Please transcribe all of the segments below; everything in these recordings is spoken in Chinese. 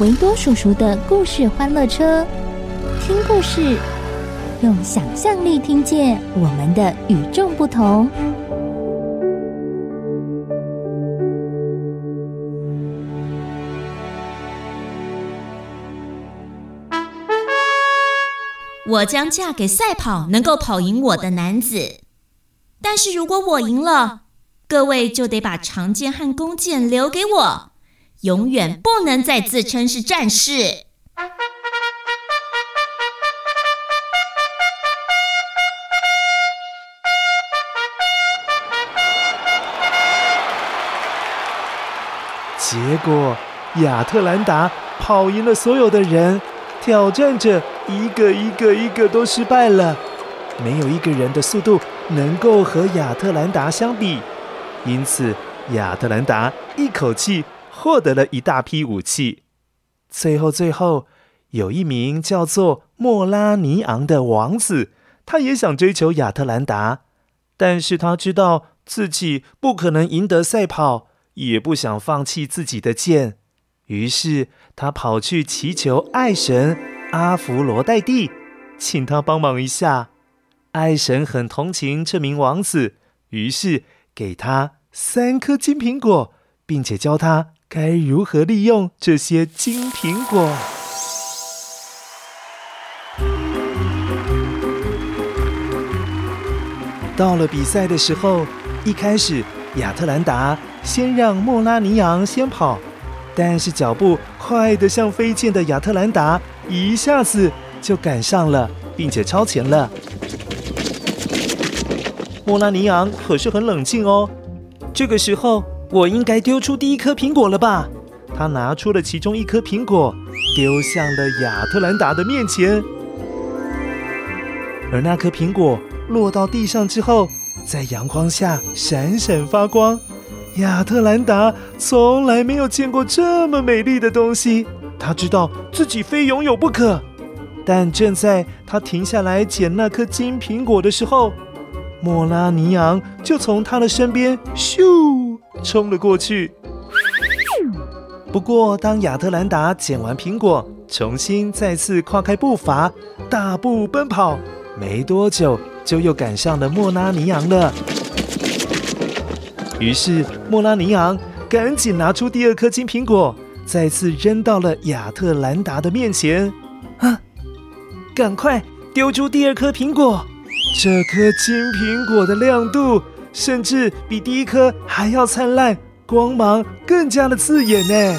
维多叔叔的故事欢乐车，听故事，用想象力听见我们的与众不同。我将嫁给赛跑能够跑赢我的男子，但是如果我赢了，各位就得把长剑和弓箭留给我，永远不能再自称是战士。结果，亚特兰达跑赢了所有的人，挑战者一个一个一个都失败了，没有一个人的速度能够和亚特兰达相比。因此，亚特兰达一口气获得了一大批武器。最后，最后，有一名叫做莫拉尼昂的王子，他也想追求亚特兰达，但是他知道自己不可能赢得赛跑，也不想放弃自己的剑，于是他跑去祈求爱神阿弗罗代蒂，请他帮忙一下。爱神很同情这名王子，于是，给他三颗金苹果，并且教他该如何利用这些金苹果。到了比赛的时候，一开始亚特兰达先让莫拉尼昂先跑，但是脚步快得像飞剑的亚特兰达一下子就赶上了，并且超前了。莫拉尼昂可是很冷静哦。这个时候，我应该丢出第一颗苹果了吧？他拿出了其中一颗苹果，丢向了亚特兰达的面前。而那颗苹果落到地上之后，在阳光下闪闪发光。亚特兰达从来没有见过这么美丽的东西，他知道自己非拥有不可。但正在他停下来捡那颗金苹果的时候，莫拉尼昂就从他的身边咻冲了过去。不过，当亚特兰达捡完苹果，重新再次跨开步伐，大步奔跑，没多久就又赶上了莫拉尼昂了。于是，莫拉尼昂赶紧拿出第二颗金苹果，再次扔到了亚特兰达的面前。啊！赶快丢出第二颗苹果！这颗金苹果的亮度，甚至比第一颗还要灿烂，光芒更加的刺眼呢。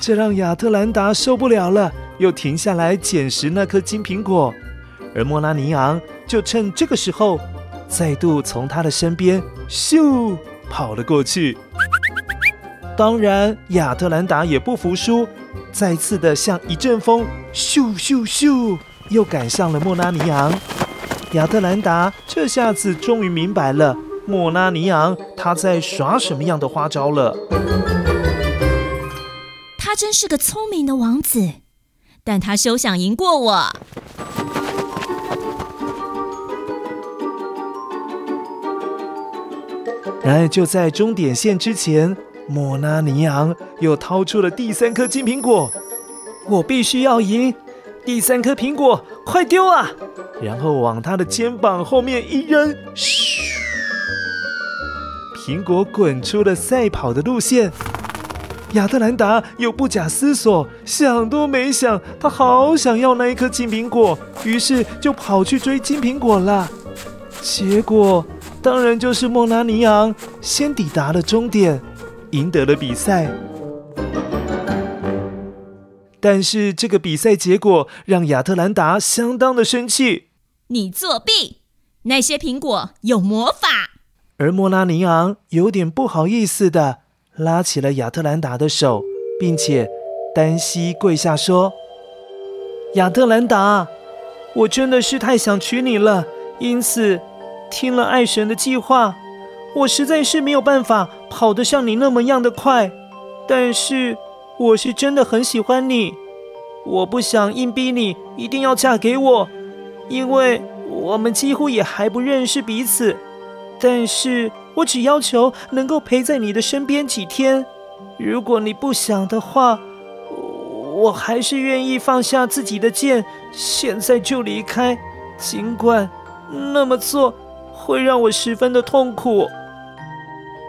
这让亚特兰达受不了了，又停下来捡拾那颗金苹果。而莫拉尼昂就趁这个时候，再度从他的身边咻跑了过去。当然，亚特兰达也不服输，再次的像一阵风，咻咻咻，又赶上了莫拉尼昂。亚特兰达这下子终于明白了莫拉尼昂他在耍什么样的花招了。他真是个聪明的王子，但他休想赢过我。然而就在终点线之前，莫拉尼昂又掏出了第三颗金苹果。我必须要赢！第三颗苹果，快丢啊！然后往他的肩膀后面一扔，嘘！苹果滚出了赛跑的路线，亚特兰达又不假思索，想都没想，他好想要那一颗金苹果，于是就跑去追金苹果了。结果当然就是莫拉尼昂先抵达了终点，赢得了比赛。但是这个比赛结果让亚特兰达相当的生气。你作弊！那些苹果有魔法。而莫拉尼昂有点不好意思的拉起了亚特兰达的手，并且单膝跪下说：“亚特兰达，我真的是太想娶你了，因此听了爱神的计划，我实在是没有办法跑得像你那么样的快，但是我是真的很喜欢你，我不想硬逼你一定要嫁给我。”因为我们几乎也还不认识彼此，但是我只要求能够陪在你的身边几天。如果你不想的话，我还是愿意放下自己的剑，现在就离开。尽管那么做会让我十分的痛苦。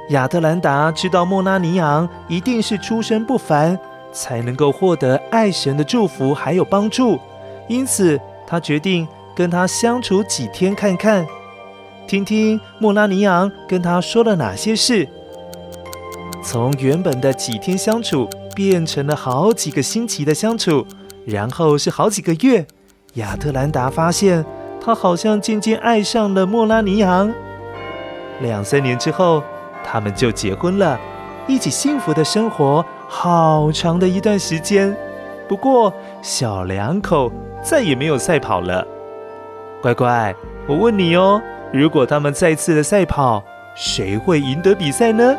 亚特兰达知道莫拉尼昂一定是出身不凡，才能够获得爱神的祝福还有帮助，因此他决定。跟他相处几天看看，听听莫拉尼昂跟他说了哪些事。从原本的几天相处，变成了好几个星期的相处，然后是好几个月。亚特兰达发现，他好像渐渐爱上了莫拉尼昂。两三年之后，他们就结婚了，一起幸福的生活好长的一段时间。不过，小两口再也没有赛跑了。乖乖，我问你哦，如果他们再次的赛跑，谁会赢得比赛呢？